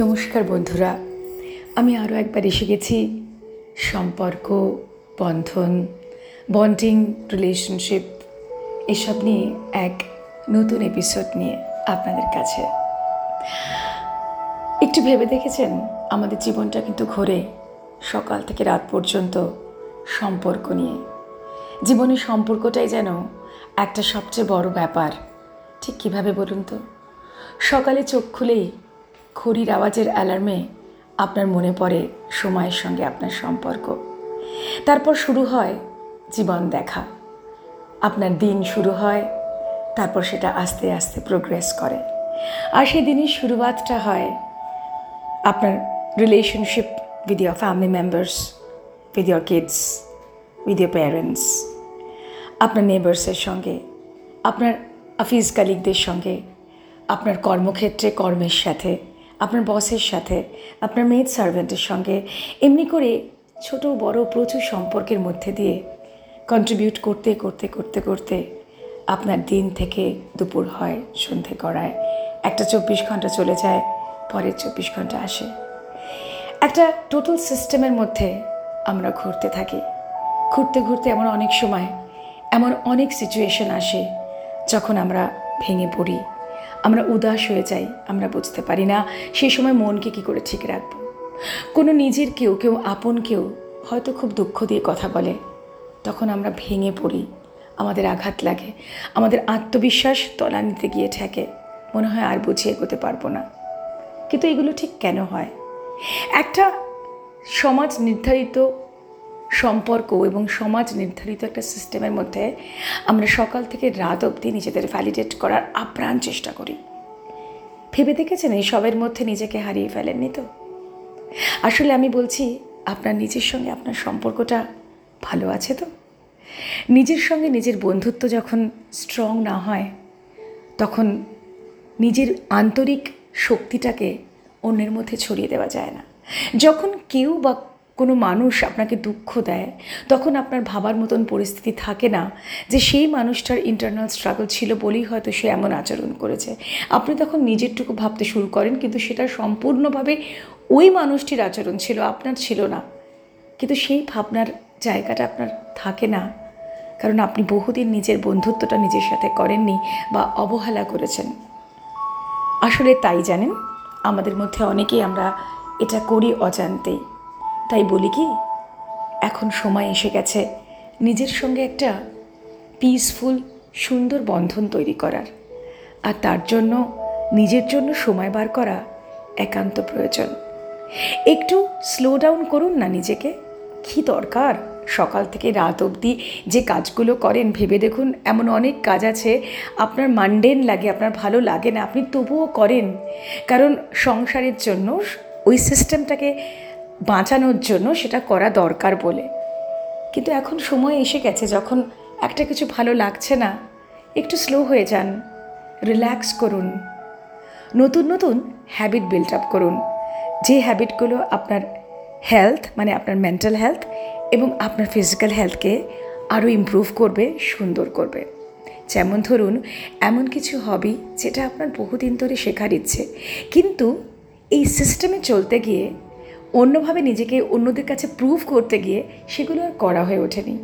নমস্কার বন্ধুরা, আমি আরও একবার এসে গেছি। সম্পর্ক, বন্ধন বন্ডিং রিলেশনশিপ এসব নিয়ে এক নতুন এপিসোড নিয়ে আপনাদের কাছে। একটু ভেবে দেখেছেন? আমাদের জীবনটা কিন্তু ঘোরে সকাল থেকে রাত পর্যন্ত সম্পর্ক নিয়ে। জীবনের সম্পর্কটাই যেন একটা সবচেয়ে বড় ব্যাপার। ঠিক কীভাবে বলুন তো? সকালে চোখ খুলেই ঘড়ির আওয়াজের অ্যালার্মে আপনার মনে পড়ে সময়ের সঙ্গে আপনার সম্পর্ক। তারপর শুরু হয় জীবন দেখা। আপনার দিন শুরু হয়, তারপর সেটা আস্তে আস্তে প্রোগ্রেস করে। আর সেই দিনের শুরুয়াতটা হয় আপনার relationship with your family members with your kids with your parents আপনার নেবার্সের সঙ্গে, আপনার অফিস কালিকদের সঙ্গে, আপনার কর্মক্ষেত্রে কর্মের সাথে আপনার বসের সাথে, আপনার মেড সার্ভেন্টের সঙ্গে, এমনি করে ছোট বড় প্রচুর সম্পর্কের মধ্যে দিয়ে কন্ট্রিবিউট করতে করতে করতে করতে আপনার দিন থেকে দুপুর হয়, সন্ধে করায় একটা চব্বিশ ঘণ্টা চলে যায়, পরের চব্বিশ ঘণ্টা আসে। একটা টোটাল সিস্টেমের মধ্যে আমরা ঘুরতে থাকি। ঘুরতে ঘুরতে এমন অনেক সময়, এমন অনেক সিচুয়েশন আসে যখন আমরা ভেঙে পড়ি। আমরা উদাস হয়ে যাই, আমরা বুঝতে পারি না সেই সময় মনকে কি করে ঠিক রাখব। কোনো নিজের কেউ কেউ আপন কেউ হয়তো খুব দুঃখ দিয়ে কথা বলে। তখন আমরা ভেঙে পড়ি, আমাদের আঘাত লাগে, আমাদের আত্মবিশ্বাস তলানিতে গিয়ে ঠেকে, মনে হয় আর বুঝিয়ে এগোতে পারব না। কিন্তু এগুলো ঠিক কেন হয়? একটা সমাজ নির্ধারিত সম্পর্ক এবং সমাজ নির্ধারিত একটা সিস্টেমের মধ্যে আমরা সকাল থেকে রাত অবধি নিজেদের ভ্যালিডেট করার আপ্রাণ চেষ্টা করি। ভেবে দেখেছেন এই সবের মধ্যে নিজেকে হারিয়ে ফেলেননি তো? আসলে আমি বলছি, আপনার নিজের সঙ্গে আপনার সম্পর্কটা ভালো আছে তো? নিজের সঙ্গে নিজের বন্ধুত্ব যখন স্ট্রং না হয়, তখন নিজের আন্তরিক শক্তিটাকে অন্যের মধ্যে ছড়িয়ে দেওয়া যায় না। যখন কেউ বা কোনো মানুষ আপনাকে দুঃখ দেয়, তখন আপনার ভাবার মতন পরিস্থিতি থাকে না যে সেই মানুষটার ইন্টারনাল স্ট্রাগল ছিল বলেই হয়তো সে এমন আচরণ করেছে। আপনি তখন নিজেরটুকু ভাবতে শুরু করেন, কিন্তু সেটা সম্পূর্ণভাবে ওই মানুষটির আচরণ ছিল, আপনার ছিল না। কিন্তু সেই ভাবনার জায়গাটা আপনার থাকে না, কারণ আপনি বহুদিন নিজের বন্ধুত্বটা নিজের সাথে করেননি বা অবহেলা করেছেন। আসলে তাই জানেন, আমাদের মধ্যে অনেকেই আমরা এটা করি অজান্তেই। তাই বলি কি, এখন সময় এসে গেছে নিজের সঙ্গে একটা পিসফুল সুন্দর বন্ধন তৈরি করার। আর তার জন্য, নিজের জন্য সময় বার করা একান্ত প্রয়োজন। একটু স্লো ডাউন করুন না নিজেকে। কী দরকার? সকাল থেকে রাত অবধি যে কাজগুলো করেন, ভেবে দেখুন এমন অনেক কাজ আছে, আপনার মান্ডেন লাগে, আপনার ভালো লাগে না, আপনি তবুও করেন। কারণ সংসারের জন্য ওই সিস্টেমটাকে বাঁচানোর জন্য সেটা করা দরকার বলে। কিন্তু এখন সময় এসে গেছে, যখন একটা কিছু ভালো লাগছে না, একটু স্লো হয়ে যান রিল্যাক্স করুন। নতুন নতুন হ্যাবিট বিল্ড আপ করুন। যে হ্যাবিটগুলো আপনার হেলথ মানে আপনার মেন্টাল হেলথ এবং আপনার ফিজিক্যাল হেলথকে আরও ইমপ্রুভ করবে, সুন্দর করবে। যেমন ধরুন, এমন কিছু হবি যেটা আপনার বহুদিন ধরে শেখার ইচ্ছে, কিন্তু এই সিস্টেমে চলতে গিয়ে অন্যভাবে নিজেকে অন্যদের কাছে প্রুভ করতে গিয়ে সেগুলো আর করা হয়ে ওঠেনি।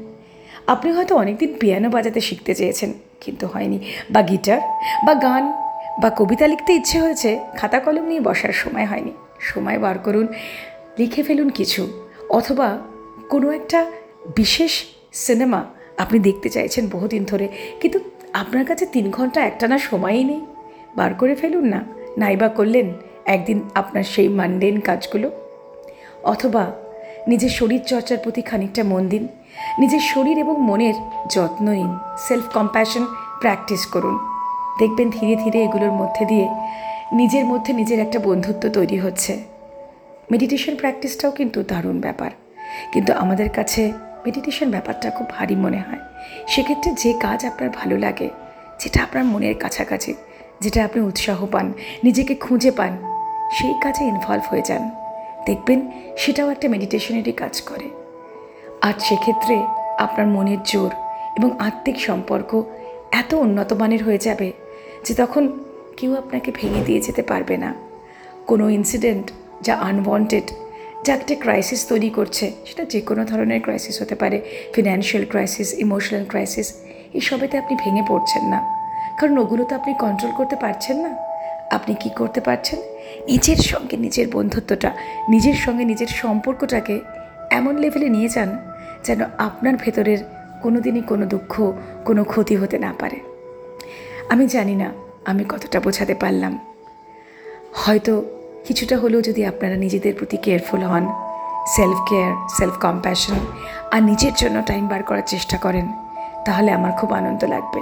আপনি হয়তো অনেকদিন পিয়ানো বাজাতে শিখতে চেয়েছেন, কিন্তু হয়নি। বা গিটার বা গান, বা কবিতা লিখতে ইচ্ছে হয়েছে, খাতা কলম নিয়ে বসার সময় হয়নি। সময় বার করুন, লিখে ফেলুন কিছু, অথবা কোনো একটা বিশেষ সিনেমা আপনি দেখতে চাইছেন বহুদিন ধরে, কিন্তু আপনার কাছে তিন ঘণ্টা একটানা সময়ই নেই। বার করে ফেলুন না। নাইবা করলেন, একদিন আপনার সেই মানডেন কাজগুলো। অথবা নিজের শরীর চর্চার প্রতি খানিকটা মন দিন। নিজের শরীর এবং মনের যত্ন নিন। সেলফ কম্প্যাশন প্র্যাকটিস করুন। দেখবেন ধীরে ধীরে এগুলোর মধ্যে দিয়ে নিজের মধ্যে নিজের একটা বন্ধুত্ব তৈরি হচ্ছে। মেডিটেশন প্র্যাকটিসটাও কিন্তু দারুণ ব্যাপার। কিন্তু আমাদের কাছে মেডিটেশন ব্যাপারটা খুব ভারী মনে হয়। সেক্ষেত্রে যে কাজ আপনার ভালো লাগে, যেটা আপনার মনের কাছাকাছি, যেটা আপনি উৎসাহ পান, নিজেকে খুঁজে পান, সেই কাজে ইনভলভ হয়ে যান। দেখবেন সেটাও একটা মেডিটেশনেরই কাজ করে। আর সেক্ষেত্রে আপনার মনের জোর এবং আত্মিক সম্পর্ক এত উন্নত মানের হয়ে যাবে যে তখন কেউ আপনাকে ভেঙে দিয়ে যেতে পারবে না। কোনো ইনসিডেন্ট যা আনওয়ান্টেড যা একটা ক্রাইসিস তৈরি করছে, সেটা যে কোনো ধরনের ক্রাইসিস হতে পারে ফিনান্সিয়াল ক্রাইসিস ইমোশনাল ক্রাইসিস এসবেতে আপনি ভেঙে পড়ছেন না। কারণ ওগুলো তো আপনি কন্ট্রোল করতে পারছেন না। আপনি কি করতে পারছেন? নিজের সঙ্গে নিজের বন্ধুত্বটা, নিজের সঙ্গে নিজের সম্পর্কটাকে এমন লেভেলে নিয়ে যান যেন আপনার ভেতরের কোনো দিনই কোনো দুঃখ, কোনো ক্ষতি হতে না পারে। আমি জানি না আমি কতটা বোঝাতে পারলাম। হয়তো কিছুটা হলেও যদি আপনারা নিজেদের প্রতি কেয়ারফুল হন সেলফ কেয়ার সেলফ কম্প্যাশন আর নিজের জন্য টাইম বার করার চেষ্টা করেন, তাহলে আমার খুব আনন্দ লাগবে।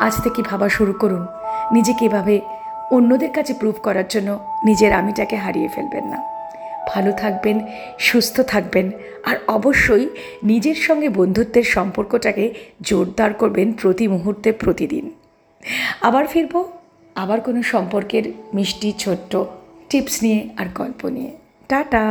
আজ থেকে ভাবা শুরু করুন, নিজেকে এভাবে অন্যদের কাছে প্রুভ করার জন্য নিজের আমিটাকে হারিয়ে ফেলবেন না। ভালো থাকবেন, সুস্থ থাকবেন, আর অবশ্যই নিজের সঙ্গে বন্ধুত্বের সম্পর্কটাকে জোরদার করবেন প্রতি মুহূর্তে, প্রতিদিন। আবার ফিরব, আবার কোনো সম্পর্কের মিষ্টি, ছোট্ট টিপস নিয়ে আর গল্প নিয়ে। টাটা!